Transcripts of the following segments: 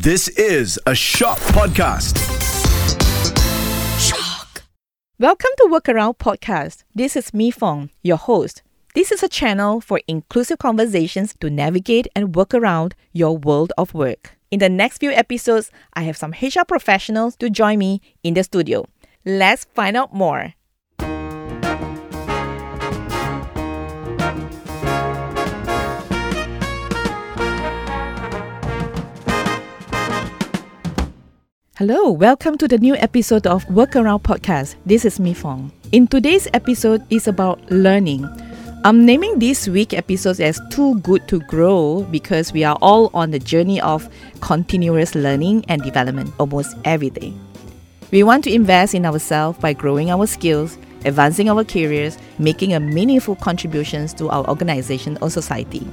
This is a Shock Podcast. Shock. Welcome to Workaround Podcast. This is Mi Fong, your host. This is a channel for inclusive conversations to navigate and work around your world of work. In the next few episodes, I have some HR professionals to join me in the studio. Let's find out more. Hello, welcome to the new episode of Workaround Podcast. This is Mi Fong. In today's episode is about learning. I'm naming this week episodes as Too Good to Grow because we are all on the journey of continuous learning and development almost every day. We want to invest in ourselves by growing our skills, advancing our careers, making a meaningful contributions to our organization or society.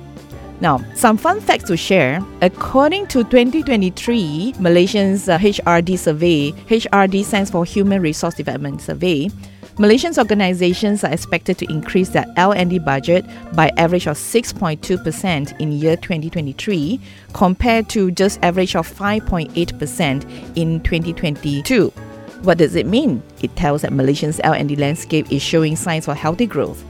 Now, some fun facts to share. According to 2023 Malaysian's uh, HRD survey, HRD stands for Human Resource Development Survey. Malaysian organizations are expected to increase their L&D budget by average of 6.2% in year 2023 compared to just average of 5.8% in 2022. What does it mean? It tells that Malaysia's L&D landscape is showing signs of healthy growth.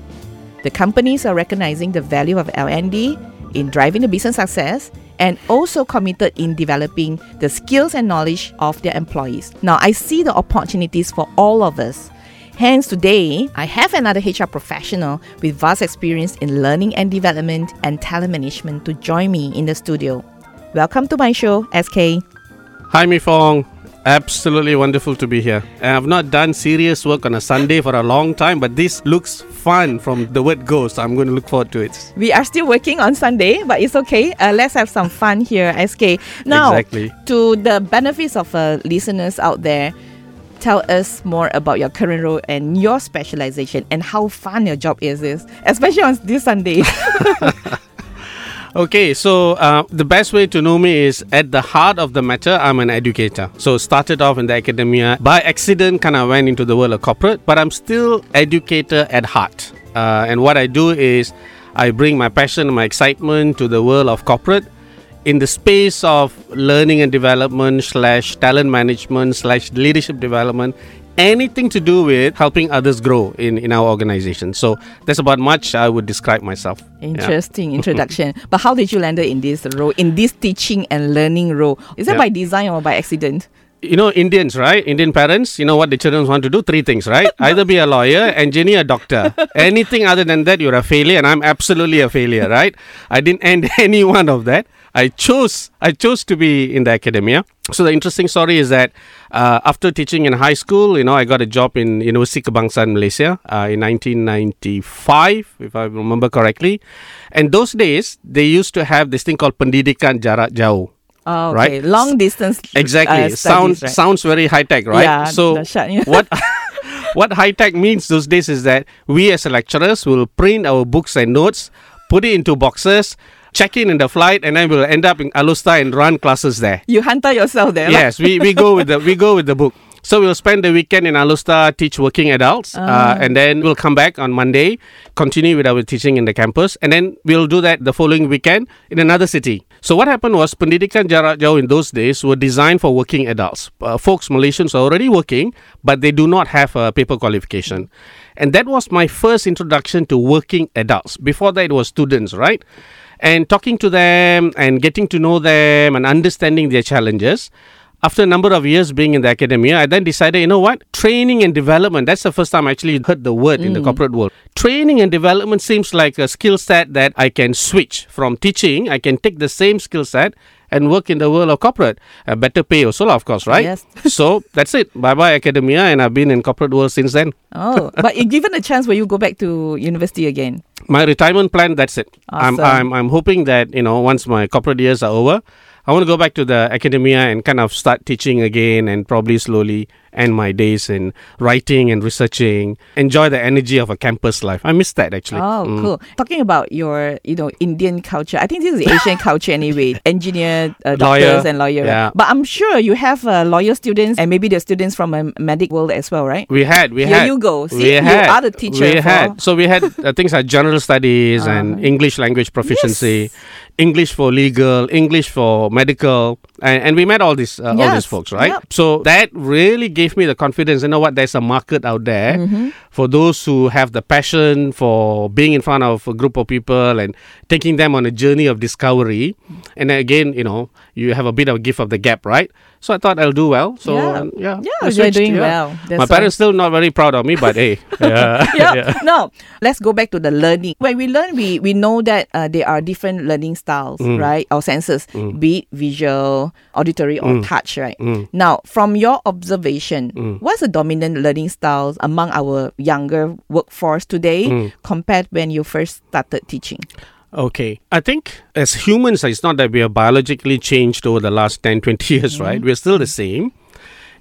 The companies are recognizing the value of L&D in driving the business success and also committed in developing the skills and knowledge of their employees. Now, I see the opportunities for all of us. Hence, today, I have another HR professional with vast experience in learning and development and talent management to join me in the studio. Welcome to my show, SK. Hi, Mi Fong. Absolutely wonderful to be here. I've not done serious work on a Sunday for a long time, but this looks fun from the word go, so I'm going to look forward to it. We are still working on Sunday, but it's okay. Uh, let's have some fun here, SK. Now, Exactly. to the benefits of uh, listeners out there, tell us more about your current role and your specialization and how fun your job is, is especially on this Sunday. Okay, so uh, the best way to know me is at the heart of the matter, I'm an educator. So started off in the academia by accident, kind of went into the world of corporate, but I'm still educator at heart. Uh, and what I do is I bring my passion and my excitement to the world of corporate in the space of learning and development slash talent management slash leadership development anything to do with helping others grow in, in our organization so that's about much i would describe myself Yeah. Interesting introduction. but how did you land in this role, in this teaching and learning role? Is it Yeah. by design or by accident? You know indians right? Indian parents you know what the children want to do? Three things right? Either be a lawyer engineer doctor. Anything other than that you're a failure and i'm absolutely a failure right? I didn't end any one of that. I chose i chose to be in the academia so the interesting story is that uh, after teaching in high school you know i got a job in university kebangsaan malaysia uh, in 1995 if i remember correctly. And those days they used to have this thing called pendidikan jarak jauh Oh, Right. Long distance. Exactly. uh, Sounds right? sounds very high tech, right? Yeah, so yeah. what what high tech means those days is that we as lecturers will print our books and notes, put it into boxes, check in in the flight, and then we'll end up in Alor Star and run classes there. You hunter yourself there. yes, we, we go with the we go with the book. So we'll spend the weekend in Alor Star, teach working adults, uh, and then we'll come back on Monday, continue with our teaching in the campus, and then we'll do that the following weekend in another city. So what happened was Pendidikan Jarak Jauh in those days were designed for working adults. Uh, folks, Malaysians are already working, but they do not have a paper qualification. And that was my first introduction to working adults. Before that, it was students, right? And talking to them and getting to know them and understanding their challenges. After a number of years being in the academia, I then decided, you know what? Training and development. That's the first time I actually heard the word in the mm. corporate world. Training and development seems like a skill set that I can switch from teaching. I can take the same skill set and work in the world of corporate. A better pay also, of course, right? Yes. so that's it. Bye bye academia, and I've been in corporate world since then. Oh, but given a chance, will you go back to university again? My retirement plan, that's it. I'm, I'm, I'm hoping that, you know, once my corporate years are over, I want to go back to the academia and kind of start teaching again and probably slowly end my days in writing and researching. Enjoy the energy of a campus life. I miss that actually. Oh, Mm. cool. Talking about your, you know, Indian culture. I think this is Asian culture anyway. Engineer, uh, doctors, Lawyer. and lawyer. Yeah. But I'm sure you have uh, lawyer students and maybe the students from a medic world as well, right? We had, we Here had. you go. See, we you had, are the teacher We for- had. So we had uh, things like general studies and Ah. English language proficiency, English for legal, English for medical, and, and we met all these uh, all these folks, right? yep. So that really gave me the confidence. You know what? There's a market out there Mm-hmm. for those who have the passion for being in front of a group of people and taking them on a journey of discovery. And again, you know, you have a bit of a gift of the gap, right? So I thought I'll do well. So Yeah. um, yeah, Yeah, you're doing yeah. well. My That's all. parents still not very proud of me, but hey, yeah, yeah. No, let's go back to the learning. When we learn, we, we know that uh, there are different learning styles, Mm. right? Our senses, be it visual, auditory, or touch, right? Now, from your observation, what's the dominant learning styles among our younger workforce today compared when you first started teaching? Okay. I think as humans, it's not that we are biologically changed over the last 10, 20 years, right? Mm-hmm. We're still the mm-hmm. same.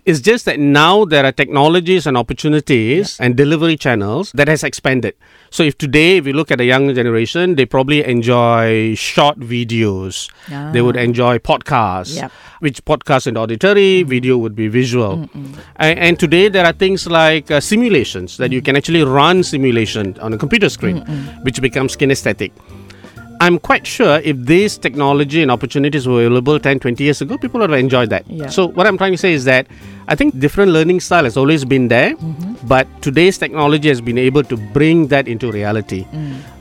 It's just that now there are technologies and opportunities and delivery channels that has expanded. So if today, if you look at the younger generation, they probably enjoy short videos. They would enjoy podcasts, Yep. which podcast and auditory, mm-hmm. video would be visual. And, and today there are things like uh, simulations that you can actually run simulation on a computer screen, which becomes kinesthetic. I'm quite sure if this technology and opportunities were available 10, 20 years ago, people would have enjoyed that. Yeah. So, what I'm trying to say is that I think different learning style has always been there, but today's technology has been able to bring that into reality.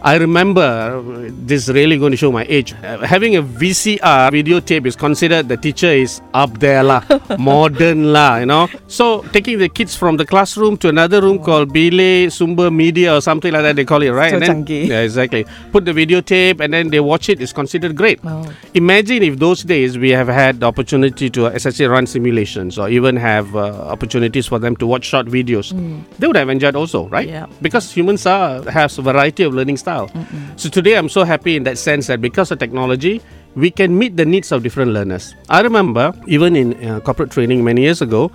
I remember, uh, this is really going to show my age, uh, having a VCR videotape is considered the teacher is up there, lah, modern, lah, you know. So, taking the kids from the classroom to another room called Bile Sumber Media or something like that, they call it, right? So then, yeah, exactly. Put the videotape and then they watch it is considered great. Oh. Imagine if those days we have had the opportunity to essentially run simulations or even have uh, opportunities for them to watch short videos. They would have enjoyed also, right? Yeah. Because humans are has a variety of learning style. So today I'm so happy in that sense that because of technology, we can meet the needs of different learners. I remember even in uh, corporate training many years ago,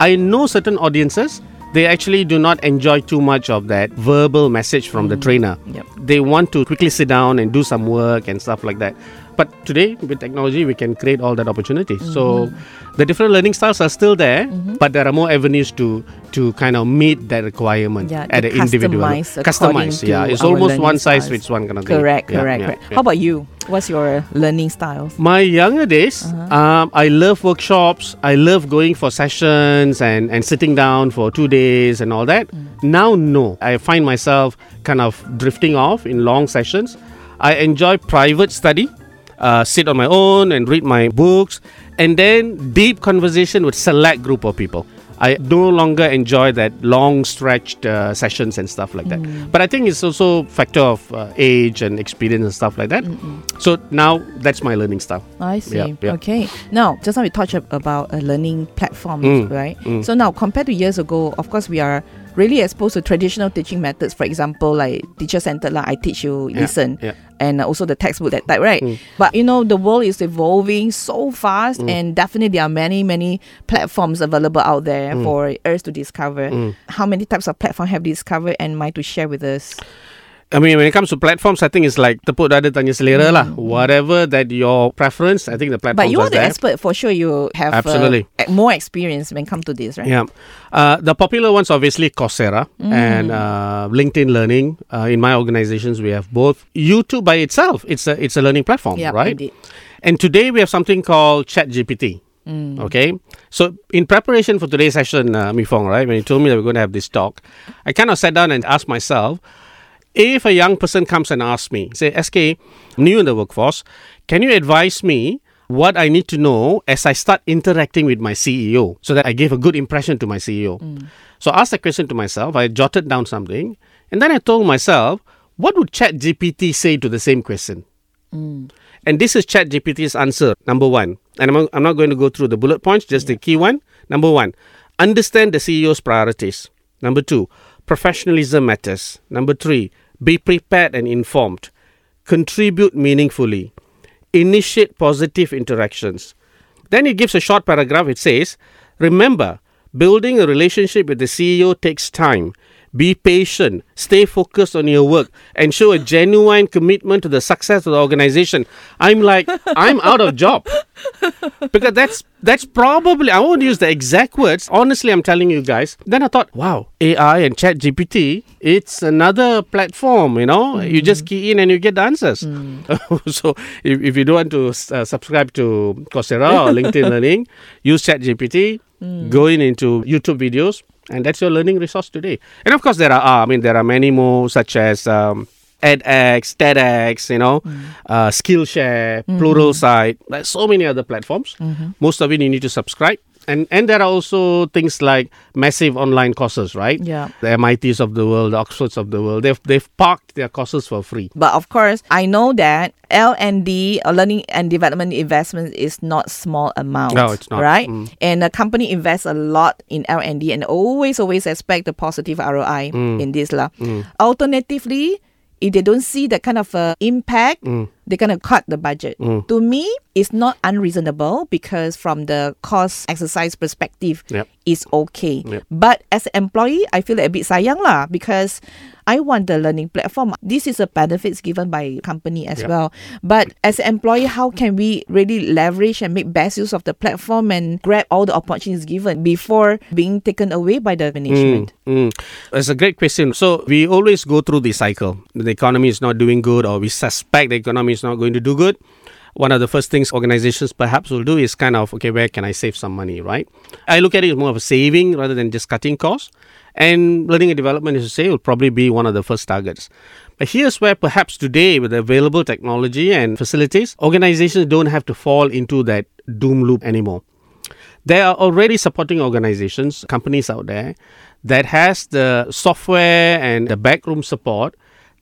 I know certain audiences they actually do not enjoy too much of that verbal message from the trainer. Yep. They want to quickly sit down and do some work and stuff like that. But today, with technology, we can create all that opportunity. So, the different learning styles are still there, but there are more avenues to to kind of meet that requirement Yeah, at an individual. customize yeah. It's almost one size fits one kind of thing. Correct, Yeah, correct, yeah, correct. yeah. How about you? What's your learning styles? My younger days, Uh-huh. um, I love workshops. I love going for sessions and, and sitting down for two days and all that. Mm. Now, no. I find myself kind of drifting off in long sessions. I enjoy private study, uh, sit on my own and read my books, and then deep conversation with select group of people. I no longer enjoy that long stretched uh, sessions and stuff like that. Mm. But I think it's also factor of uh, age and experience and stuff like that. So now that's my learning style. I see. Yeah, yeah. Okay. Now, just now we talked ab- about uh, learning platforms, Mm, right? mm. So now, compared to years ago, of course, we are really exposed to traditional teaching methods. For example, like teacher centered, like I teach you, Yeah, listen, yeah. and also the textbook that type, right? Mm. But you know, the world is evolving so fast, and definitely there are many, many platforms available out there Mm. for us to discover. How many types of platform have you discovered, and mind to share with us? I mean, when it comes to platforms, I think it's like tepuk dada tanya selera lah. Whatever that your preference, I think the platforms Mm. But you are the there. expert for sure. You have uh, Absolutely. e- more experience when it comes to this, right? Yeah. Uh, the popular ones, obviously, Coursera Mm. and uh, LinkedIn Learning. Uh, in my organizations, we have both. YouTube by itself, it's a it's a learning platform, Yeah, right? indeed. And today we have something called ChatGPT. Mm. Okay, so in preparation for today's session, uh, Mifong, right, when you told me that we're going to have this talk, I kind of sat down and asked myself, if a young person comes and asks me, say, SK, new in the workforce, can you advise me what I need to know as I start interacting with my CEO so that I give a good impression to my CEO? Mm. So I asked the question to myself, I jotted down something, and then I told myself, what would ChatGPT say to the same question? Mm. And this is ChatGPT's answer. Number one, and I'm, I'm not going to go through the bullet points, just the key one. Number one, understand the CEO's priorities. Number two, professionalism matters. Number three, be prepared and informed. Contribute meaningfully. Initiate positive interactions. Then it gives a short paragraph. It says, Remember, building a relationship with the CEO takes time. Be patient, stay focused on your work, and show a genuine commitment to the success of the organization. I'm like, I'm out of job. Because that's that's probably I won't use the exact words. Honestly, I'm telling you guys. Then I thought, wow, AI and Chat GPT, it's another platform, you know. You just key in and you get the answers. so if, if you don't want to uh, subscribe to Coursera or LinkedIn Learning, use Chat GPT, go in into YouTube videos, and that's your learning resource today. And of course, there are, uh, I mean, there are many more, such as um, edX, TEDx, you know, uh, Skillshare, Pluralsight. like so many other platforms. Most of it you need to subscribe. And, and there are also things like massive online courses, right? Yeah. The MITs of the world, the Oxfords of the world, they've, they've parked their courses for free. But of course, I know that L and D or learning and development investment is not small amount. No, it's not. Right? Mm. And a company invests a lot in L and D and always, always expect a positive ROI Mm. in this lah. Alternatively, if they don't see that kind of uh, impact, Mm. They're gonna cut the budget. To me, it's not unreasonable because from the cost exercise perspective, Yep. it's okay. Yep. But as an employee, I feel a bit sayang lah because I want the learning platform. This is a benefits given by company as Yep. well. But as an employee, how can we really leverage and make best use of the platform and grab all the opportunities given before being taken away by the management? Mm, mm. That's a great question. So we always go through the cycle. The economy is not doing good, or we suspect the economy is not going to do good. One of the first things organizations perhaps will do is kind of okay, where can I save some money, right? I look at it as more of a saving rather than just cutting costs. And learning and development, as you say, will probably be one of the first targets. But here's where perhaps today, with the available technology and facilities, organizations don't have to fall into that doom loop anymore there are already supporting organizations, companies out there that has the software and the backroom support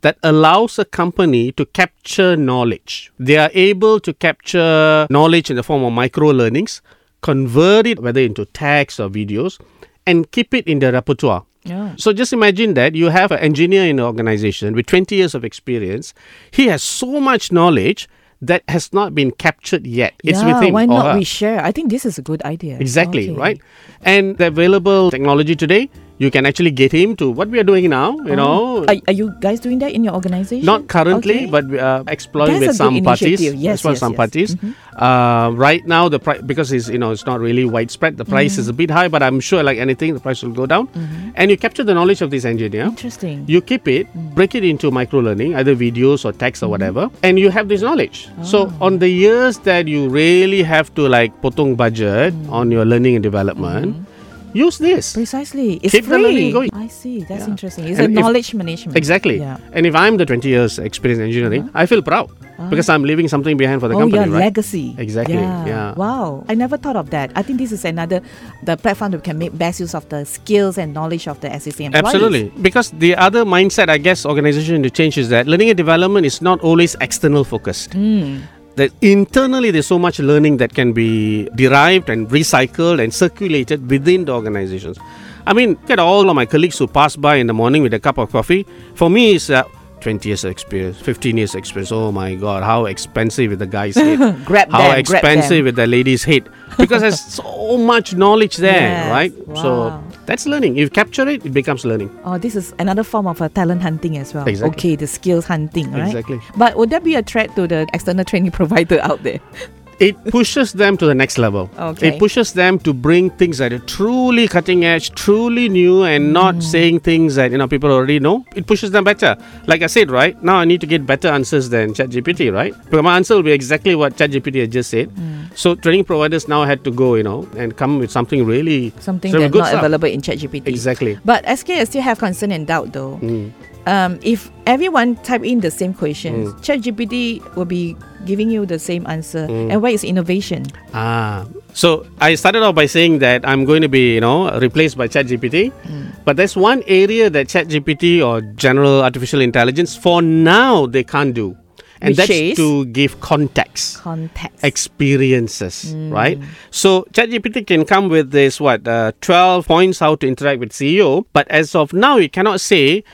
that allows a company to capture knowledge. They are able to capture knowledge in the form of micro learnings, convert it whether into text or videos, and keep it in their repertoire. Yeah. So just imagine that you have an engineer in an organization with 20 years of experience. He has so much knowledge that has not been captured yet. It's yeah, why not we share? I think this is a good idea. Exactly, Okay. right? And the available technology today, you can actually get him to what we are doing now, you oh. know. Are, are you guys doing that in your organization? Not currently, Okay. but we are exploring That's with some parties. Yes, Explore yes, some yes. parties. Mm-hmm. Uh, right now, the price because it's you know it's not really widespread. The price is mm-hmm. a bit high, but I'm sure like anything, the price will go down. Mm-hmm. And you capture the knowledge of this engineer. interesting. You keep it, mm. break it into micro learning, either videos or text or whatever, and you have this knowledge. So oh. on the years that you really have to like potong budget mm. on your learning and development, use this. Precisely. It's Keep free. going. I see. That's Yeah. interesting. It's And a if- knowledge management. Exactly. Yeah. And if I'm the 20 years experience in engineering, I feel proud because I'm leaving something behind for the oh, company, your right? legacy. Exactly, yeah. Wow. I never thought of that. I think this is another the platform that can make best use of the skills and knowledge of the existing employees. Absolutely. Because the other mindset, I guess, organization to change is that learning and development is not always external focused. Hmm. That internally, there's so much learning that can be derived and recycled and circulated within the organizations. I mean, at all of my colleagues who pass by in the morning with a cup of coffee. For me, it's uh, 20 years experience, 15 years experience. Oh my God, how expensive is the guy's head. Grab how them, expensive them. is the lady's head. Because there's so much knowledge there, Yes, right? So that's learning. If you capture it, it becomes learning. Oh, this is another form of a talent hunting as well. Exactly. Okay, the skills hunting, right? Exactly. But would that be a threat to the external training provider out there? It pushes them to the next level. Okay. It pushes them to bring things that are truly cutting edge, truly new, and not saying things that you know people already know. It pushes them better. Like I said, right now I need to get better answers than ChatGPT, right? Because my answer will be exactly what ChatGPT had just said. So training providers now had to go, you know, and come with something really Something that's not stuff. available in ChatGPT. Exactly. But SK I still have concern and doubt though. Mm. Um, if everyone type in the same question, Mm. ChatGPT will be giving you the same answer. And where is innovation? Ah, so I started off by saying that I'm going to be, you know, replaced by ChatGPT. But there's one area that ChatGPT or general artificial intelligence, for now, they can't do, and Which that's is? to give context. Context. Experiences, right? So ChatGPT can come with this what uh, twelve points how to interact with CEO, but as of now, it cannot say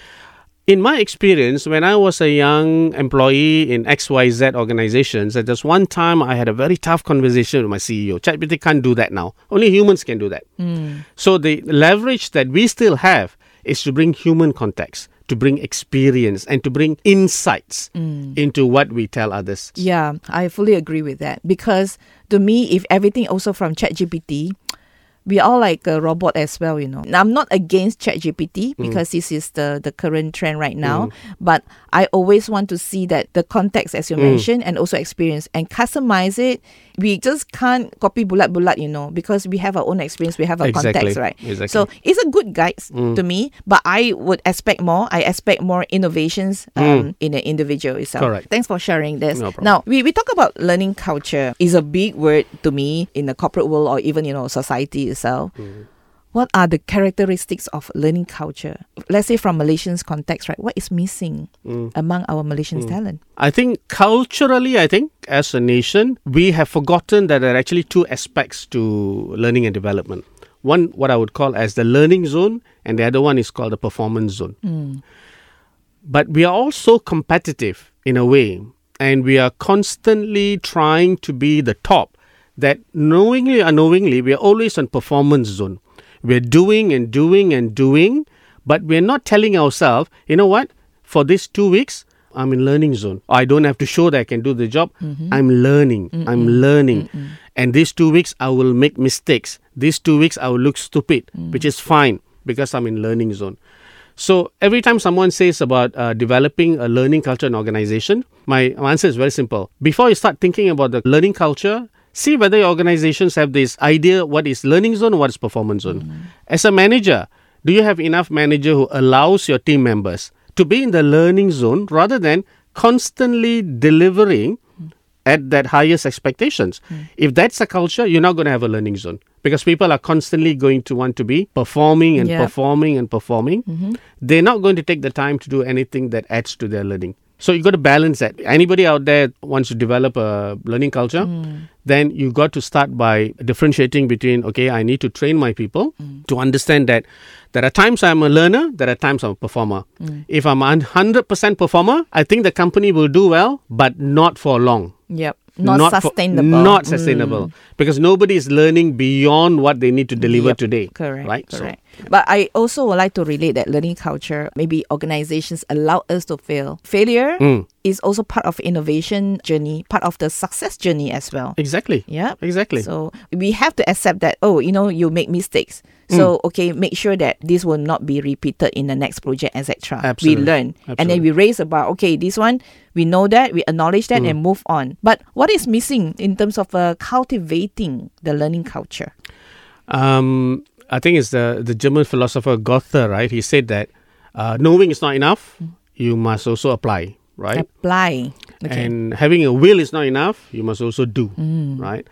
in my experience, when I was a young employee in XYZ organizations, that there's one time I had a very tough conversation with my CEO. ChatGPT can't do that now. Only humans can do that. Hmm. So the leverage that we still have is to bring human context, to bring experience, and to bring insights hmm. into what we tell others. Yeah, I fully agree with that because to me, if everything also from ChatGPT, we are all like a robot as well, you know. Now, I'm not against ChatGPT mm. because this is the the current trend right now, mm. but I always want to see that the context, as you mm. mentioned, and also experience and customize it. We just can't copy bulat bulat, you know, because we have our own experience, we have our Exactly, context, right? exactly. So it's a good guide to me, but I would expect more. I expect more innovations um, in an individual itself. Correct. Thanks for sharing this. No problem. now, we, we talk about learning culture is a big word to me in the corporate world or even you know society itself. Mm-hmm. What are the characteristics of learning culture? Let's say from Malaysians context, right? What is missing mm. among our Malaysian mm. talent? I think culturally, I think as a nation, we have forgotten that there are actually two aspects to learning and development. One, what I would call as the learning zone, and the other one is called the performance zone. Hmm. But we are also competitive in a way, and we are constantly trying to be the top. That knowingly or unknowingly, we are always on performance zone. We're doing and doing and doing, but we're not telling ourselves, you know what, for these two weeks, I'm in learning zone. I don't have to show that I can do the job. I'm learning. I'm learning. And these two weeks, I will make mistakes. These two weeks, I will look stupid, which is fine because I'm in learning zone. So every time someone says about uh, developing a learning culture in organization, my answer is very simple. Before you start thinking about the learning culture, see whether your organizations have this idea what is learning zone, what is performance zone. Mm. As a manager, do you have enough manager who allows your team members to be in the learning zone rather than constantly delivering mm. at that highest expectations. Mm. If that's a culture, you're not going to have a learning zone because people are constantly going to want to be performing and Yeah. performing and performing. Mm-hmm. They're not going to take the time to do anything that adds to their learning. So you got to balance that. Anybody out there wants to develop a learning culture, hmm. then you got to start by differentiating between okay, I need to train my people hmm. to understand that there are times I'm a learner, there are times I'm a performer. Hmm. If I'm a hundred percent performer, I think the company will do well, but not for long Yep. Not, for- sustainable. not Mm. sustainable because nobody is learning beyond what they need to deliver Yep, today. Correct. Right. So- Correct. But I also would like to relate that learning culture, maybe organizations allow us to fail. Failure Mm. is also part of innovation journey, part of the success journey as well. exactly. Yeah. Exactly. So we have to accept that, oh, you know, you make mistakes. Mm. So, okay, make sure that this will not be repeated in the next project, etc. Absolutely. We learn. And then we raise about, okay, this one, we know that, we acknowledge that, Mm. and move on. But what is missing in terms of uh, cultivating the learning culture? Um, I think it's the the German philosopher Goethe, right? He said that uh, knowing is not enough. You must also apply, right? Apply. Okay. And having a will is not enough. You must also do, right?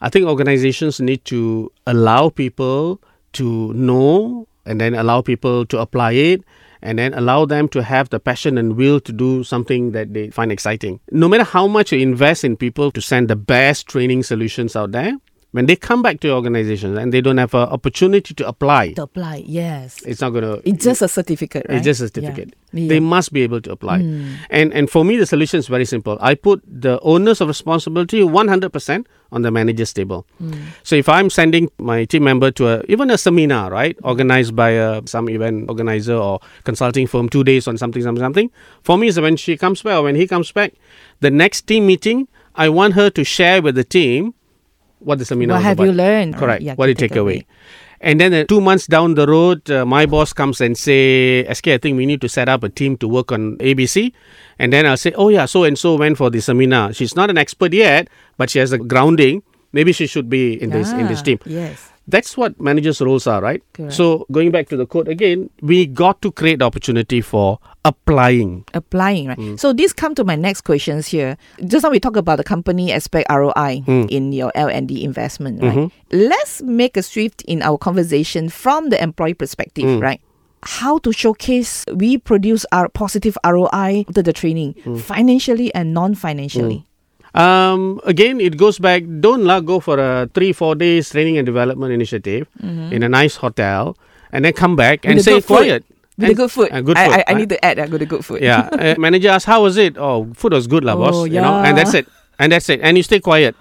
I think organizations need to allow people to know and then allow people to apply it and then allow them to have the passion and will to do something that they find exciting. No matter how much you invest in people to send the best training solutions out there, when they come back to your organization and they don't have an opportunity to apply, to apply, yes. it's not going to It's just a certificate, right? it's just a certificate. Yeah. They must be able to apply. Hmm. And and for me, the solution is very simple. I put the onus of responsibility 100% on the manager's table. Hmm. So if I'm sending my team member to a even a seminar, right, organized by a, some event organizer or consulting firm, two days on something, something, something. For me, is when she comes back or when he comes back, the next team meeting, I want her to share with the team what the seminar What have about. you learned? Correct. Yeah, what do you take away? And then uh, two months down the road, uh, my boss comes and say, "SK, I think we need to set up a team to work on ABC." And then I'll say, "Oh yeah, so and so went for the seminar. She's not an expert yet, but she has a grounding. Maybe she should be in this in this Ah, team." Yes. That's what managers' roles are, right? Correct. So going back to the quote again, we got to create the opportunity for applying. applying, right? Mm. So this come to my next questions here. Just now we talk about the company aspect ROI Mm. in your L and D investment, right? Mm-hmm. Let's make a shift in our conversation from the employee perspective, Mm. right? How to showcase we produce our positive ROI after the training, Mm. financially and non-financially. Um, again, it goes back. Don't la go for a three four days training and development initiative in a nice hotel, and then come back and With say quiet. With And- the good food. uh, good I, food, I, I right? need to add uh, good, good food. yeah. Uh, manager asks, "How was it?" Oh, food was good, lah, boss. Oh, You know, and that's it. And that's it. And you stay quiet.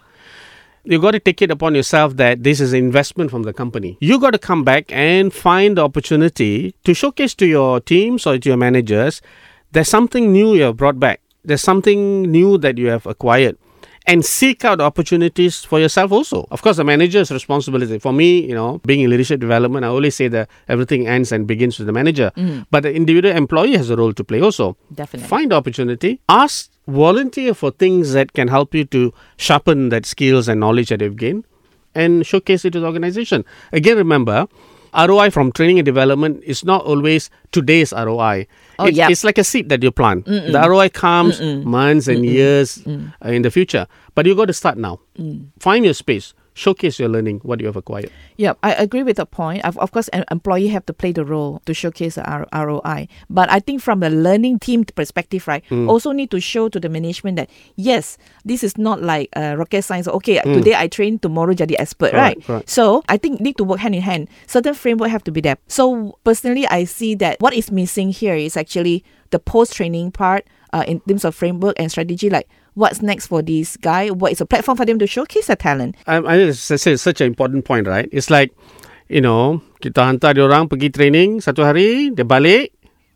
you got to take it upon yourself that this is an investment from the company. You got to come back and find the opportunity to showcase to your teams or to your managers there's something new you have brought back. There's something new that you have acquired. And seek out opportunities for yourself also. Of course, the manager's responsibility. For me, you know, being in leadership development, I always say that everything ends and begins with the manager. Mm. But the individual employee has a role to play also. Definitely. Find opportunity. Ask, volunteer for things that can help you to sharpen that skills and knowledge that you've gained and showcase it to the organization. Again, remember, ROI from training and development is not always today's ROI. Oh, it's, yep. it's like a seed that you plant. The ROI comes months and years Mm. uh, in the future. But you got to start now. Find your space. Showcase your learning, what you have acquired. Yeah, I agree with the point. Of, of course, an employee have to play the role to showcase the R- ROI. But I think from the learning team perspective, right, Mm. also need to show to the management that yes, this is not like uh, rocket science. Okay, Mm. today I train, tomorrow jadi expert, Correct, right? correct. So I think need to work hand in hand. Certain framework have to be there. So personally, I see that what is missing here is actually the post training part uh, in terms of framework and strategy. Like what's next for this guy? What is a platform for them to showcase their talent? I, I it's, it's such an important point, right? It's like, you know, kita hantar dia orang pergi training satu hari, dia balik,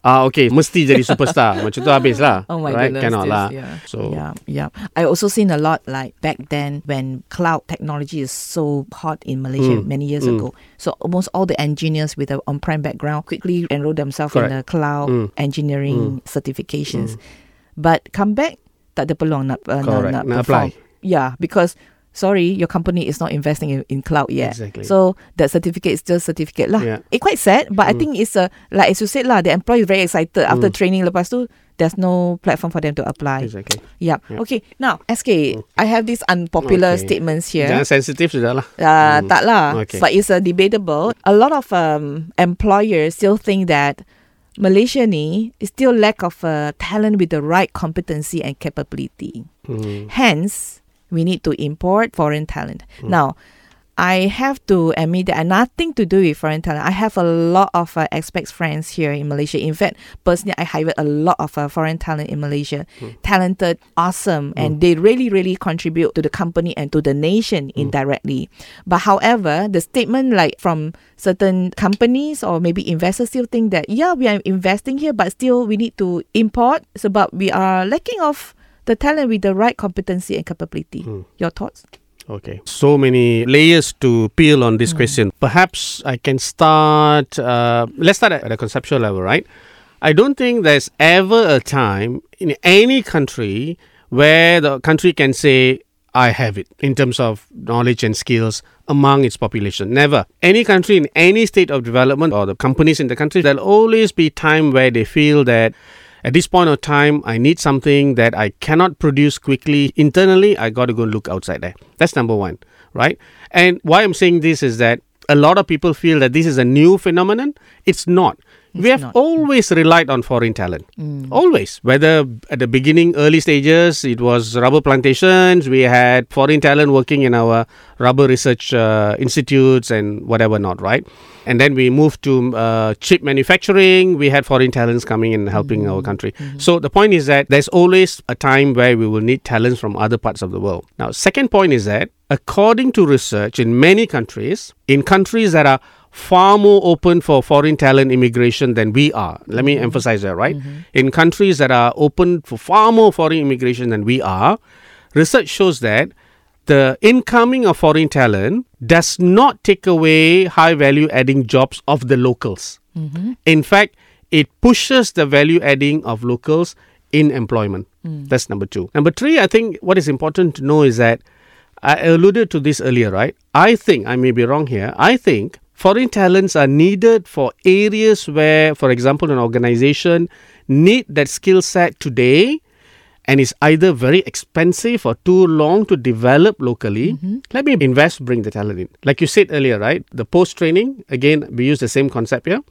ah okay, mesti jadi superstar. Macam tu habis lah. Oh my right? goodness. Cannot lah. Yeah. So yeah, yeah. I also seen a lot like back then when cloud technology is so hot in Malaysia Mm, many years mm. ago. So almost all the engineers with an on-prem background quickly enroll themselves in the cloud Mm. engineering certifications. But come back, tak ada peluang nak, uh, nak, Correct. nak Nak apply. Yeah, because sorry, your company is not investing in, in cloud yet. Exactly. So that certificate is just certificate lah. Yeah. It's quite sad, but I Mm. think it's a like as you said lah, the employee is very excited after Mm. training. Lepas tu, there's no platform for them to apply. exactly. Yeah. Yeah. Okay. Now, SK, I have these unpopular Okay. statements here. Jangan sensitif sudah lah. Uh, Mm. tak lah. Okay. But it's a debatable. A lot of um, employers still think that Malaysia ni is still lack of uh, talent with the right competency and capability. Mm. Hence, we need to import foreign talent. Hmm. Now, I have to admit that I nothing to do with foreign talent. I have a lot of uh, expats friends here in Malaysia. In fact, personally, I hired a lot of uh, foreign talent in Malaysia. Hmm. Talented, awesome, and they really, really contribute to the company and to the nation Hmm. indirectly. But however, the statement like from certain companies or maybe investors still think that yeah, we are investing here, but still we need to import. So, about we are lacking of the talent with the right competency and capability. Hmm. Your thoughts? Okay. So many layers to peel on this question. Perhaps I can start. Uh, let's start at a conceptual level, right? I don't think there's ever a time in any country where the country can say, I have it in terms of knowledge and skills among its population. Never. Any country in any state of development or the companies in the country, there'll always be time where they feel that at this point of time, I need something that I cannot produce quickly internally. I got to go look outside there. That's number one, right? And why I'm saying this is that a lot of people feel that this is a new phenomenon. It's not. We have not. Mm. always relied on foreign talent. Always. Whether at the beginning, early stages, it was rubber plantations, we had foreign talent working in our rubber research uh, institutes and whatever not, right? And then we moved to uh, chip manufacturing. We had foreign talents coming and helping our country. So the point is that there's always a time where we will need talents from other parts of the world. Now, second point is that according to research in many countries, in countries that are far more open for foreign talent immigration than we are. Let me mm-hmm. emphasize that, right? Mm-hmm. In countries that are open for far more foreign immigration than we are, research shows that the incoming of foreign talent does not take away high value adding jobs of the locals. Mm-hmm. In fact, it pushes the value adding of locals in employment. Mm. That's number two. Number three, I think what is important to know is that I alluded to this earlier, right? I think, I may be wrong here, I think foreign talents are needed for areas where, for example, an organization need that skill set today and it's either very expensive or too long to develop locally. Mm-hmm. Let me invest, bring the talent in. Like you said earlier, right? The post training, again, we use the same concept here.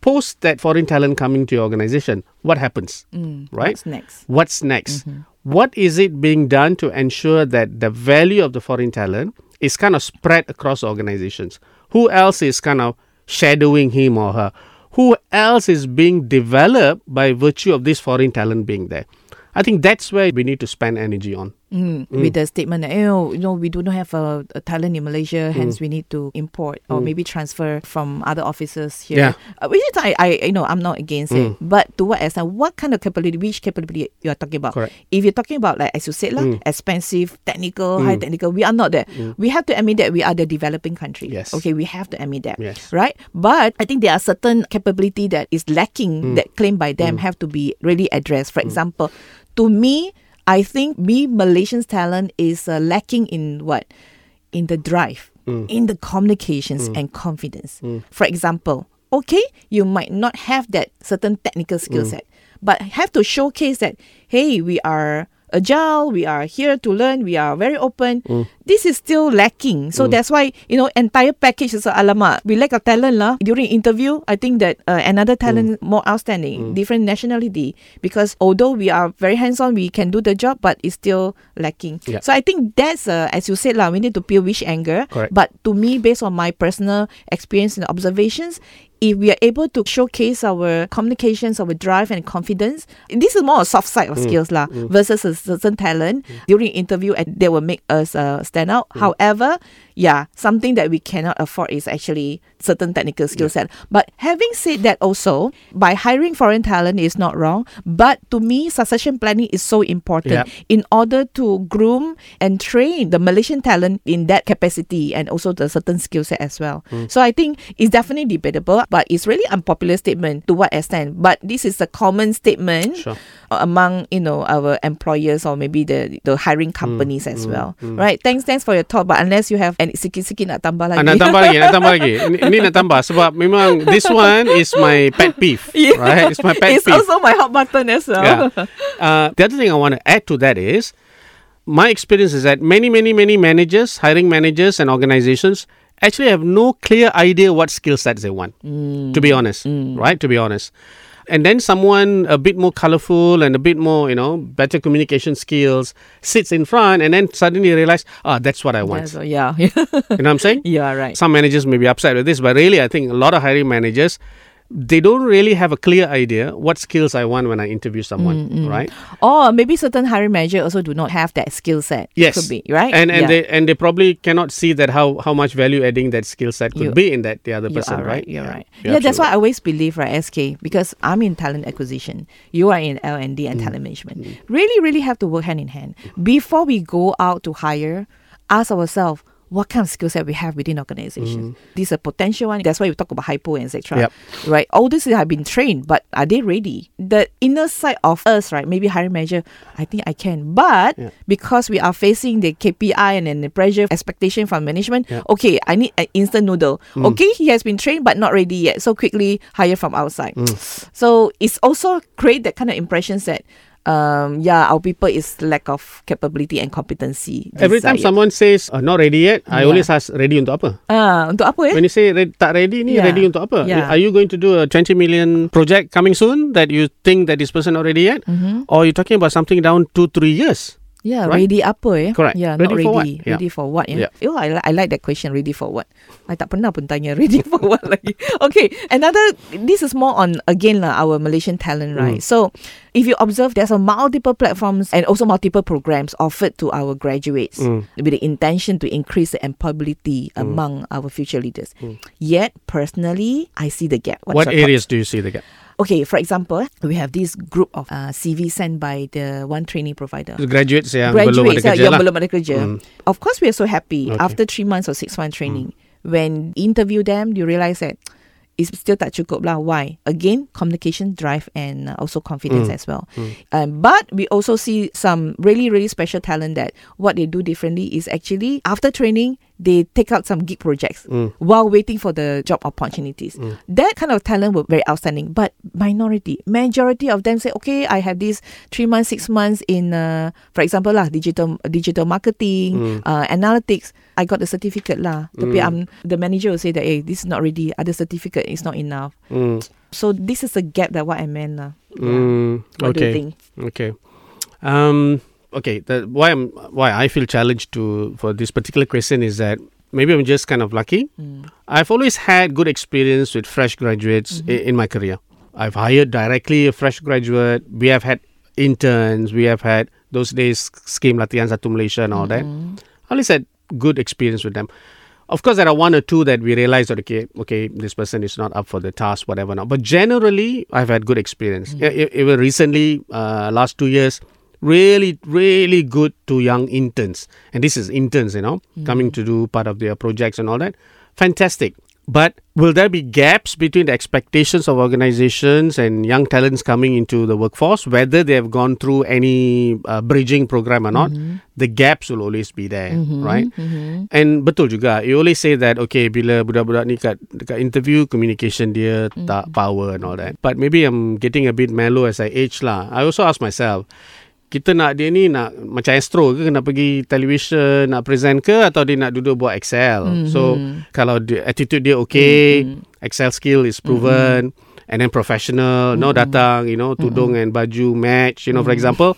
Post that foreign talent coming to your organization, what happens? Mm, right? What's next? What's next? Mm-hmm. What is it being done to ensure that the value of the foreign talent is kind of spread across organizations? Who else is kind of shadowing him or her? Who else is being developed by virtue of this foreign talent being there? I think that's where we need to spend energy on. Mm, with the statement that oh, you know we do not have a, a talent in Malaysia, Mm. hence we need to import or maybe transfer from other offices here. Yeah. Uh, which is I, I you know I'm not against it, Mm. but to what extent? What kind of capability? Which capability you are talking about? Correct. If you're talking about like as you said Mm. expensive, technical, high technical, we are not there. We have to admit that we are the developing country. Yes. Okay, we have to admit that. Yes. Right. But I think there are certain capability that is lacking Mm. that claimed by them have to be really addressed. For example, to me, I think me Malaysians talent is uh, lacking in what? In the drive, Mm. in the communications and confidence. For example, okay, you might not have that certain technical Mm. skill set, but have to showcase that hey, we are agile, we are here to learn, we are very open. Mm. This is still lacking. So that's why, you know, entire package is a alamak. We lack of talent lah. During interview, I think that uh, another talent Mm. more outstanding, different nationality. Because although we are very hands-on, we can do the job, but it's still lacking. Yeah. So I think that's, uh, as you said lah, we need to peel which angle. Correct. But to me, based on my personal experience and observations, if we are able to showcase our communications, our drive and confidence, this is more a soft side of skills lah versus a certain talent during interview and they will make us uh, stand out. Mm-hmm. However, yeah, something that we cannot afford is actually certain technical skill set. But having said that also, by hiring foreign talent is not wrong. But to me, succession planning is so important Yep. in order to groom and train the Malaysian talent in that capacity and also the certain skill set as well. Hmm. So I think it's definitely debatable, but it's really unpopular statement to what extent. But this is a common statement Sure. among you know our employers or maybe the the hiring hmm. companies as hmm. well. Right? Thanks, thanks for your talk. But unless you have any sikit-sikit nak tambah lagi. Ah, nak tambah lagi, nak tambah lagi. Ini, nak tambah sebab memang this one is my pet peeve. Yeah. Right? It's my pet it's peeve. also my hot button as well. yeah. Uh, the other thing I want to add to that is my experience is that many, many, many managers, hiring managers, and organizations actually have no clear idea what skill sets they want. To be honest, right? To be honest. And then someone a bit more colorful and a bit more, you know, better communication skills sits in front and then suddenly realize, ah, that's what I want. That's- yeah. You know what I'm saying? yeah right. Some managers may be upset with this, but really, I think a lot of hiring managers they don't really have a clear idea what skills I want when I interview someone, Mm, right? Or maybe certain hiring manager also do not have that skill set. Yes, Could be, right? And and Yeah. they and they probably cannot see that how how much value adding that skill set could You- be in that the other person, are right. You're Yeah. right. You're Yeah, that's why I always believe, right, SK, because I'm in talent acquisition. You are in L and D Mm. and talent management. Really, really have to work hand in hand before we go out to hire. Ask ourselves. What kind of skill set we have within organization? This is a potential one. That's why we talk about HiPo and etc. Mm. Yep. Right? All these have been trained, but are they ready? The inner side of us, right? Maybe hiring manager, I think I can. But Yeah. because we are facing the KPI and then the pressure expectation from management, Yeah. okay, I need an instant noodle. Mm. Okay, he has been trained but not ready yet. So quickly hire from outside. Mm. So it's also create that kind of impressions that um yeah, our people is lack of capability and competency. Every time someone says uh, not ready yet, I Yeah. always ask ready untuk apa? Ah, untuk apa eh? When you say re- tak ready ni Yeah. ready untuk apa? Yeah. Are you going to do a 20 million project coming soon that you think that this person not ready yet? Mm-hmm. Or you talking about something down 2 3 years? Yeah, Right? ready apa eh? Correct. Yeah, Ready not for what? ready. Yeah. Ready for what? Yeah. Yeah. Oh, I, li- I like that question. Ready for what? I tak pernah pun tanya ready for what lagi. Okay, another. This is more on again lah our Malaysian talent, right? Mm. So, if you observe, there's a multiple platforms and also multiple programs offered to our graduates Mm. with the intention to increase the employability among our future leaders. Yet, personally, I see the gap. What's what areas do you see the gap? Okay, for example, we have this group of uh, CV sent by the one training provider Graduates yang belum ada graduates kerja yang lah. belum ada kerja. Mm. Of course, we are so happy Okay. Mm. after three months or six months training. When interview them, you realize that it's still tak cukup lah. Why? Again, communication, drive, and uh, also confidence Mm. as well. Um, but we also see some really, really special talent that what they do differently is actually after training, they take out some gig projects Mm. while waiting for the job opportunities. That kind of talent were very outstanding. But minority, majority of them say, okay, I have this three months, six months in, uh, for example lah, digital digital marketing, uh, analytics. I got the certificate lah. Tapi um, the manager will say that, hey, this is not ready. Other certificate is not enough. Mm. So this is a gap that what I meant lah. Yeah. Mm. What do you okay. think? Okay. Um, okay. The, why I'm why I feel challenged to for this particular question is that maybe I'm just kind of lucky. Mm. I've always had good experience with fresh graduates Mm-hmm. i- in my career. I've hired directly a fresh graduate. We have had interns. We have had those days scheme latihan satu Malaysia and all that. At least had good experience with them. Of course, there are one or two that we realize that okay, okay, this person is not up for the task, whatever. Now, but generally, I've had good experience. Yeah, e- even recently, uh, last two years, really, really good to young interns, and this is interns, you know, coming to do part of their projects and all that. Fantastic. But will there be gaps between the expectations of organizations and young talents coming into the workforce, whether they have gone through any uh, bridging program or not? Mm-hmm. The gaps will always be there, mm-hmm. right? Mm-hmm. And betul juga, you always say that, okay, bila budak-budak ni kat, dekat interview, communication dia tak power and all that. But maybe I'm getting a bit mellow as I age lah. I also ask myself, kita nak dia ni nak macam astro ke nak pergi television nak present ke atau dia nak duduk buat excel mm-hmm. so kalau dia, attitude dia okay mm-hmm. excel skill is proven mm-hmm. and then professional mm-hmm. no datang you know tudung mm-hmm. and baju match you know mm-hmm. for example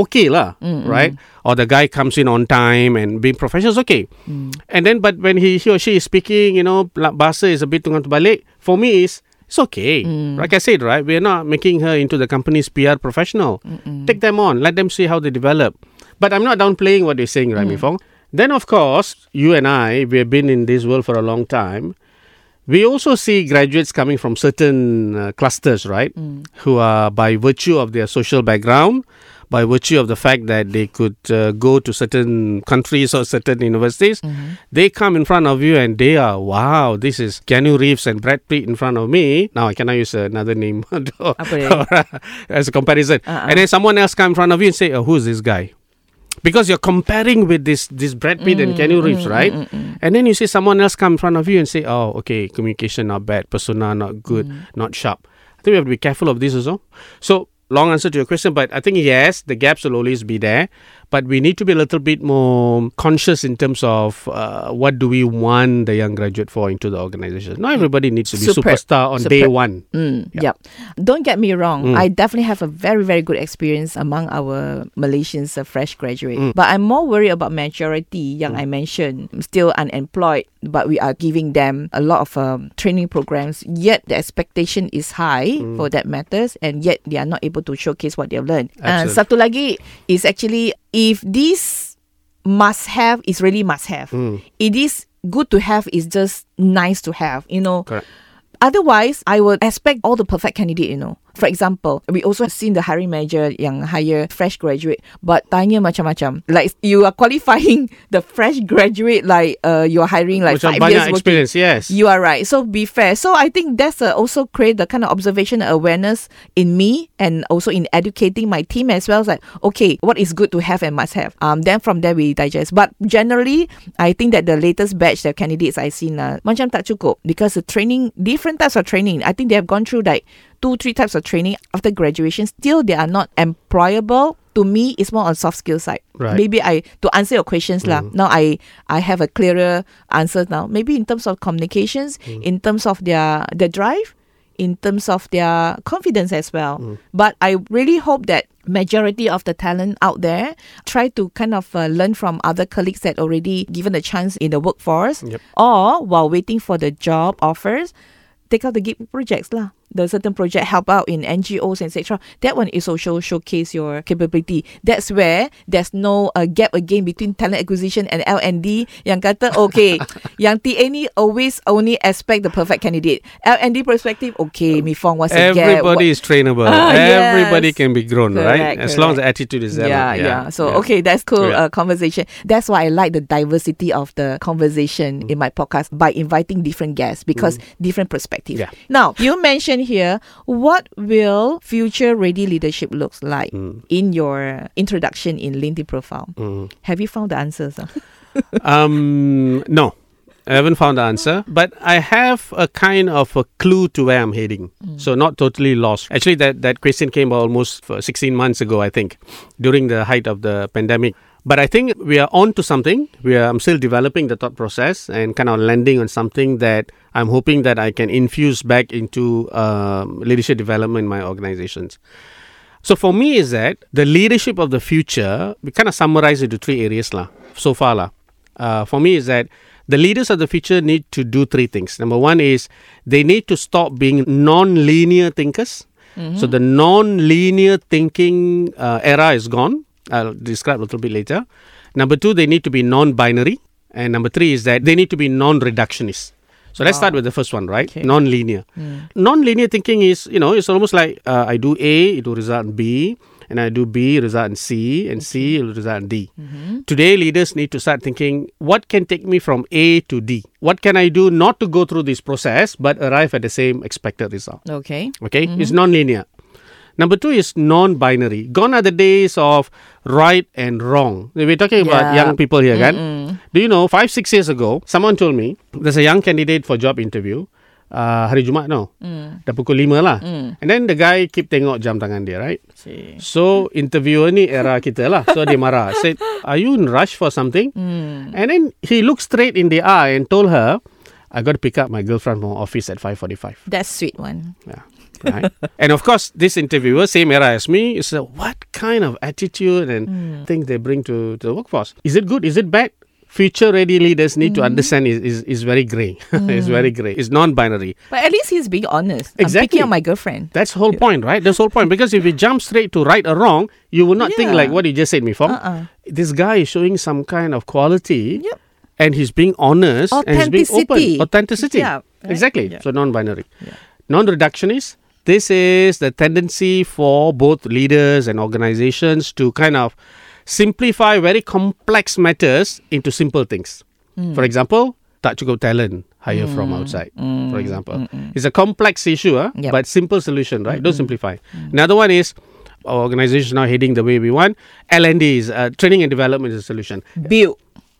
okay lah mm-hmm. right or the guy comes in on time and being professional is okay mm. and then but when he, he or she is speaking you know la- bahasa is a bit tunggang terbalik for me is it's okay. Mm. Like I said, right? We're not making her into the company's PR professional. Take them on. Let them see how they develop. But I'm not downplaying what you're saying, right, Mi Fong? Mm. Then, of course, you and I, we have been in this world for a long time. We also see graduates coming from certain uh, clusters, right? Mm. Who are, by virtue of their social background, by virtue of the fact that they could uh, go to certain countries or certain universities, mm-hmm. they come in front of you and they are, wow, this is Keanu Reeves and Brad Pitt in front of me. Now, I cannot use another name dia? as a comparison. Uh-uh. And then someone else come in front of you and say, oh, who's this guy? Because you're comparing with this this Brad Pitt and Keanu mm, Reeves, mm, right? Mm, and then you see someone else come in front of you and say, oh, okay, communication not bad, persona not good, not sharp. I think we have to be careful of this also. So, long answer to your question, but I think yes, the gaps will always be there. But we need to be a little bit more conscious in terms of uh, what do we want the young graduate for into the organization. Not everybody needs to be Superb. superstar on day one. Mm, Yep. Don't get me wrong. I definitely have a very, very good experience among our Malaysians, uh, fresh graduate. But I'm more worried about majority, young I mentioned, still unemployed, but we are giving them a lot of um, training programs. Yet the expectation is high for that matters, and yet they are not able to showcase what they've learned. And Absolutely. satu lagi is actually if this must have is really must have. Mm. It is good to have is just nice to have. You know. Correct. Otherwise, I would expect all the perfect candidate, you know. For example, we also have seen the hiring manager yang hire fresh graduate, but tanya macam-macam. Like you are qualifying the fresh graduate like uh, you're hiring like Macam five years working. experience, yes. You are right. So be fair. So I think that's uh, also create the kind of observation and awareness in me and also in educating my team as well. It's like, okay, what is good to have and must have. Um, then from there we digest. But generally, I think that the latest batch, the candidates I seen, uh, macam tak cukup because the training, different types of training. I think they have gone through like two, three types of training after graduation. Still, they are not employable. To me, it's more on soft skill side. Right. Maybe I to answer your questions lah. Mm. Now I I have a clearer answer now. Maybe in terms of communications, mm. in terms of their their drive, in terms of their confidence as well. Mm. But I really hope that majority of the talent out there try to kind of uh, learn from other colleagues that already given a chance in the workforce, Yep. or while waiting for the job offers, take out the gig projects lah. The certain project help out in NGOs etc. That one is also showcase your capability. That's where there's no uh, gap again between talent acquisition and L and D. Yang kata okay, yang TA ni always only expect the perfect candidate. L and D perspective okay, Mi Fong what's the gap? Everybody is trainable. Ah, Everybody yes. can be grown, right? Correct, As long as the attitude is there. yeah, lah. yeah, So yeah. okay, that's cool Yeah. uh, conversation. That's why I like the diversity of the conversation Mm. in my podcast by inviting different guests because different perspective. Yeah. Now you mentioned here what will future ready leadership looks like Mm. in your introduction in LinkedIn profile. Mm. Have you found the answers? Um, no, I haven't found the answer, but I have a kind of a clue to where I'm heading. So not totally lost. Actually, that that question came almost 16 months ago, I think, during the height of the pandemic. But I think we are on to something. We are, I'm still developing the thought process and kind of landing on something that I'm hoping that I can infuse back into um, leadership development in my organizations. So for me is that the leadership of the future, we kind of summarize it to three areas lah, so far lah. Uh, for me is that the leaders of the future need to do three things. Number one is they need to stop being non-linear thinkers. So the non-linear thinking uh, era is gone. I'll describe a little bit later. Number two, they need to be non-binary, and number three is that they need to be non-reductionist. So let's start with the first one, right? Okay. Non-linear. Hmm. Non-linear thinking is, you know, it's almost like uh, I do A, it will result in B, and I do B, result in C, and C, it will result in D. Mm-hmm. Today, leaders need to start thinking, what can take me from A to D? What can I do not to go through this process, but arrive at the same expected result? Okay. Okay, mm-hmm. it's non-linear. Number two is non-binary. Gone are the days of right and wrong. We're talking about Yeah. young people here, kan? Do you know? Five six years ago, someone told me there's a young candidate for job interview. Uh, hari Jumaat no, dah pukul lima lah. And then the guy keep tengok jam tangan dia, right? See. So interviewer ni era kita lah. So dia marah. Said, are you in rush for something? And then he looked straight in the eye and told her, I got to pick up my girlfriend from office at 5.45. That's sweet one. Yeah. Right. and of course, this interviewer, same era as me, is what kind of attitude and mm. things they bring to, to the workforce? Is it good? Is it bad? Future ready leaders need to mm. understand is, is, is very grey. it's mm. very grey. It's non binary. But at least he's being honest. Exactly. I'm picking up my girlfriend. That's the whole point, right? That's the whole point. Because if you jump straight to right or wrong, you will not think like what you just said before. Uh-uh. This guy is showing some kind of quality Yep. And he's being honest and he's being open. Authenticity. Yeah, right? Exactly. Yeah. So non binary. Non reductionist. This is the tendency for both leaders and organizations to kind of simplify very complex matters into simple things. Hmm. For example, tak cukup talent hire hmm. from outside. For hmm. example, hmm, it's a complex issue, huh? Yep. but simple solution, right? Don't simplify. Another one is our organization is now heading the way we want. L&D is uh, training and development is a solution. Build.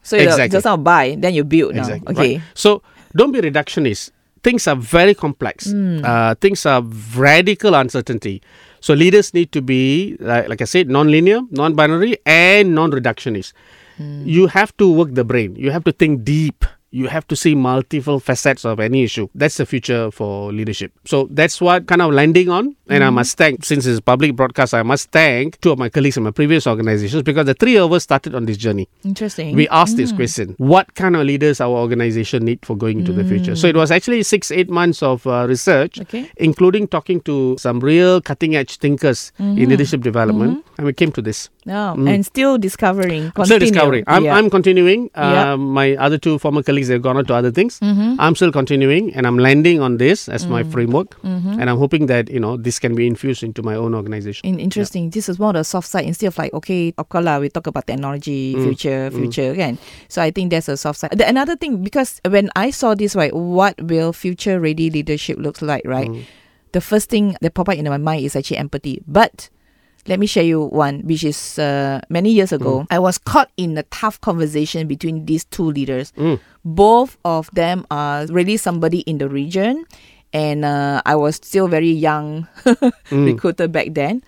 So you Exactly. just not buy, then you build now. Exactly. Okay. right? So don't be reductionist. Things are very complex. Hmm. Uh, things are radical uncertainty. So leaders need to be, like, like I said, non-linear, non-binary, and non-reductionist. Hmm. You have to work the brain. You have to think deep. You have to see multiple facets of any issue. That's the future for leadership. So that's what kind of landing on. And Hmm. I must thank, since it's a public broadcast, I must thank two of my colleagues in my previous organizations because the three of us started on this journey Interesting. we asked this question what kind of leaders our organization need for going into the future so it was actually six eight months of uh, research Okay. including talking to some real cutting edge thinkers in leadership development and we came to this No, and still discovering. I'm still discovering I'm, Yeah. I'm continuing uh, Yeah. my other two former colleagues have gone on to other things. Mm-hmm. I'm still continuing and i'm landing on this as my mm-hmm. framework. Mm-hmm. And i'm hoping that you know this can be infused into my own organization. In, interesting. This is more the soft side. Instead of like okay, of course we talk about technology, mm. future, mm. future again. So I think that's a soft side. The, another thing because when I saw this right, what will future ready leadership looks like, right? Mm. The first thing that pop up in my mind is actually empathy. But let me share you one, which is uh, many years ago. I was caught in a tough conversation between these two leaders. Both of them are really somebody in the region, and uh, I was still very young recruiter back then.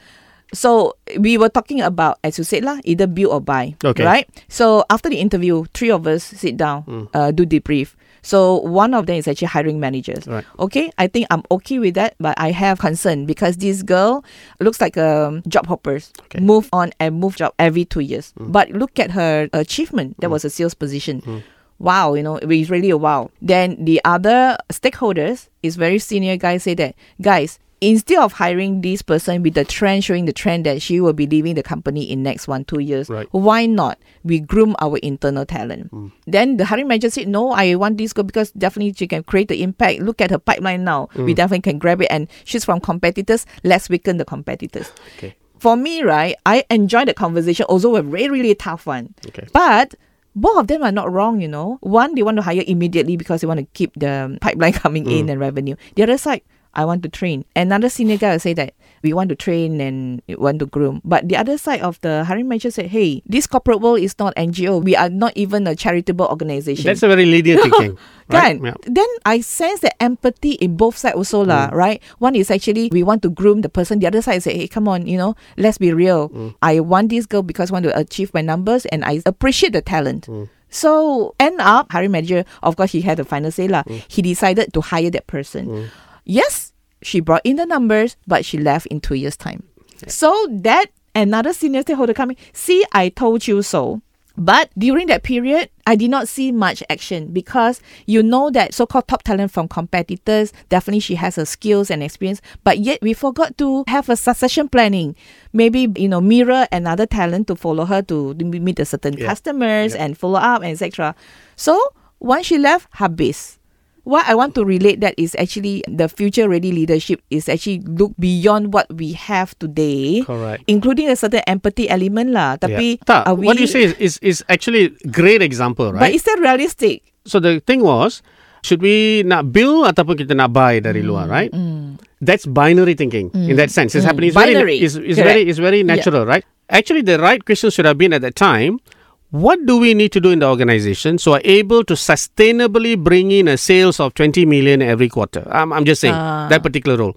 So we were talking about, as you said lah, either build or buy. Okay. Right. So after the interview, three of us sit down, uh, do debrief. So one of them is actually hiring managers. Right. Okay, I think I'm okay with that, but I have concern because this girl looks like a job hoppers, Okay. move on and move job every two years. Hmm. But look at her achievement. That hmm. was a sales position. Hmm. Wow, you know, it was really a wow. Then the other stakeholders is very senior guys say that guys. Instead of hiring this person with the trend showing the trend that she will be leaving the company in next one two years, Right. why not we groom our internal talent? Mm. Then the hiring manager said, "No, I want this girl because definitely she can create the impact. Look at her pipeline now. We mm. definitely can grab it, and she's from competitors. Let's weaken the competitors." okay For me, right, I enjoyed the conversation, although a really really tough one. okay But both of them are not wrong, you know. One, they want to hire immediately because they want to keep the pipeline coming mm. in and revenue. The other side, I want to train. Another senior guy will say that we want to train and we want to groom. But the other side of the hiring manager said, hey, this corporate world is not NGO. We are not even a charitable organization. that's a very linear thinking right? Yeah. Then I sense the empathy in both sides also lah, Mm. right? One is actually we want to groom the person. The other side is say, hey, come on, you know, let's be real. Mm. I want this girl because I want to achieve my numbers and I appreciate the talent. Mm. So end up hiring manager, of course, he had the final say lah. Mm. He decided to hire that person. Yes, she brought in the numbers, but she left in two years time. So that another senior stakeholder coming, see, I told you so. But during that period, I did not see much action because you know that so-called top talent from competitors, definitely she has her skills and experience, but yet we forgot to have a succession planning. Maybe, you know, mirror another talent to follow her to meet a certain Yeah. customers Yeah. and follow up, etc. So once she left, habis. What I want to relate that is actually the future ready leadership is actually look beyond what we have today, Correct. including a certain empathy element lah. Tapi yeah. Are we, what you say is, is, is actually great example, right? but is that realistic? So the thing was, should we nak build ataupun kita nak buy dari luar, Mm, right? Mm. That's binary thinking in mm. that sense. It's mm. happening. It's Binary. Very, it's, it's very, it's very Yeah. natural, right? Actually, the right question should have been at that time. What do we need to do in the organization so are able to sustainably bring in a sales of 20 million every quarter? I'm, I'm just saying Ah. that particular role.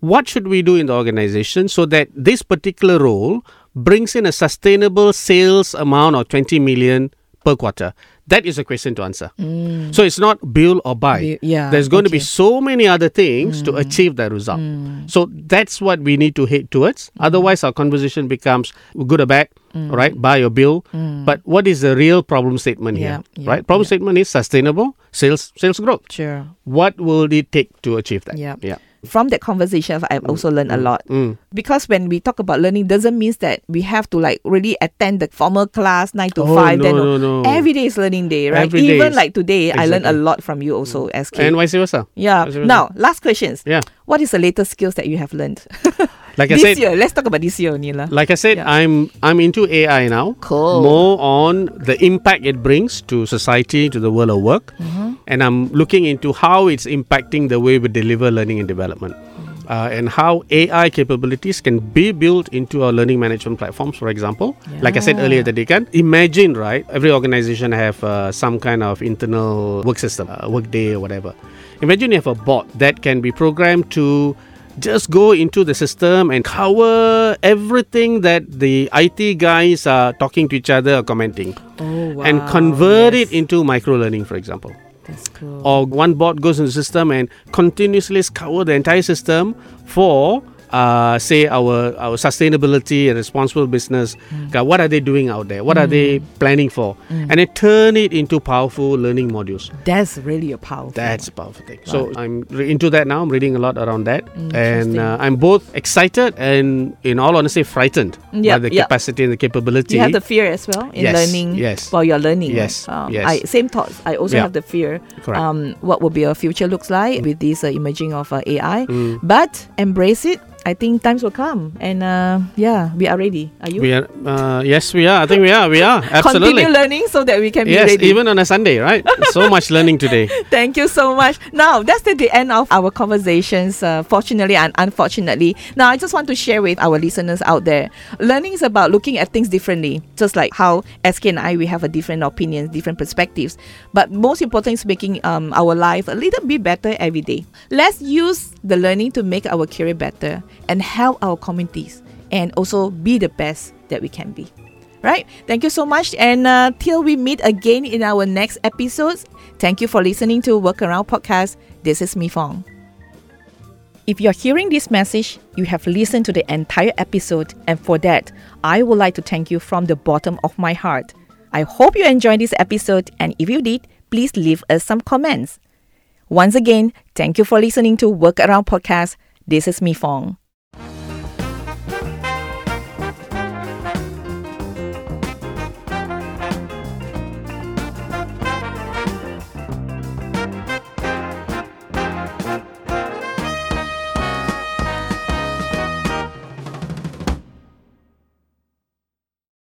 What should we do in the organization so that this particular role brings in a sustainable sales amount of 20 million per quarter? That is a question to answer. Mm. So it's not build or buy. Yeah, There's going to be so many other things to mm. achieve that result. Mm. So that's what we need to head towards. Otherwise, our conversation becomes good or bad, right? Buy or build. But what is the real problem statement Yeah, here, yeah, right? Problem yeah. statement is sustainable sales sales growth. Sure. What will it take to achieve that? Yeah. yeah. From that conversation, I've also learned a lot. Mm. Because when we talk about learning, doesn't mean that we have to like really attend the formal class nine to Oh, five. no, then no, no. every day is learning day, right? Every day Even is- like today, I learned a lot from you also, SK. And vice versa. yeah. vice versa. Now, last questions. Yeah. What is the latest skills that you have learned Like I said, year? Let's talk about this year only lah. Like I said, Yeah. I'm I'm into AI now. Cool. More on the impact it brings to society, to the world of work, Mm-hmm. and I'm looking into how it's impacting the way we deliver learning and development, uh, and how AI capabilities can be built into our learning management platforms. For example, like I said earlier, that they can imagine right. Every organization have uh, some kind of internal work system, uh, workday or whatever. Imagine you have a bot that can be programmed to just go into the system and cover everything that the IT guys are talking to each other or commenting Oh wow. and convert yes. it into micro learning, for example. That's cool. Or one bot goes in the system and continuously scour the entire system for uh, say our our sustainability and responsible business. Uh, what are they doing out there? What are they planning for? And they turn it into powerful learning modules. That's really a powerful. That's a powerful thing. So I'm re- into that now. I'm reading a lot around that, and uh, I'm both excited and, in all honesty, frightened Yeah, by the yeah. capacity and the capability. you have the fear as well in Yes, learning yes. while you're learning. Yes, right? Um, yes. I, same thoughts. I also Yeah. have the fear. Correct. Um, what will be our future looks like with this uh, emerging of uh, AI. Mm. But embrace it. I think times will come, and uh, yeah, we are ready. Are you? we are, uh, yes, we are. I think we are. We are absolutely. Continue learning so that we can be Yes, ready. even on a Sunday, right? so much learning today. Thank you so much. Now, that's the, the end of our conversations, uh, fortunately and unfortunately. Now, I just want to share with our listeners out there learning is about looking at things differently, just like how SK and I, we have a different opinions, different perspectives. But most important is making um, our life a little bit better every day. Let's use the learning to make our career better and help our communities and also be the best that we can be right? Thank you so much. And uh, till we meet again in our next episodes, thank you for listening to Work Around Podcast. This is Mi Fong. If you're hearing this message, you have listened to the entire episode, and for that, I would like to thank you from the bottom of my heart. I hope you enjoyed this episode, and if you did, please leave us some comments. Once again, thank you for listening to Work Around Podcast. This is Mi Fong.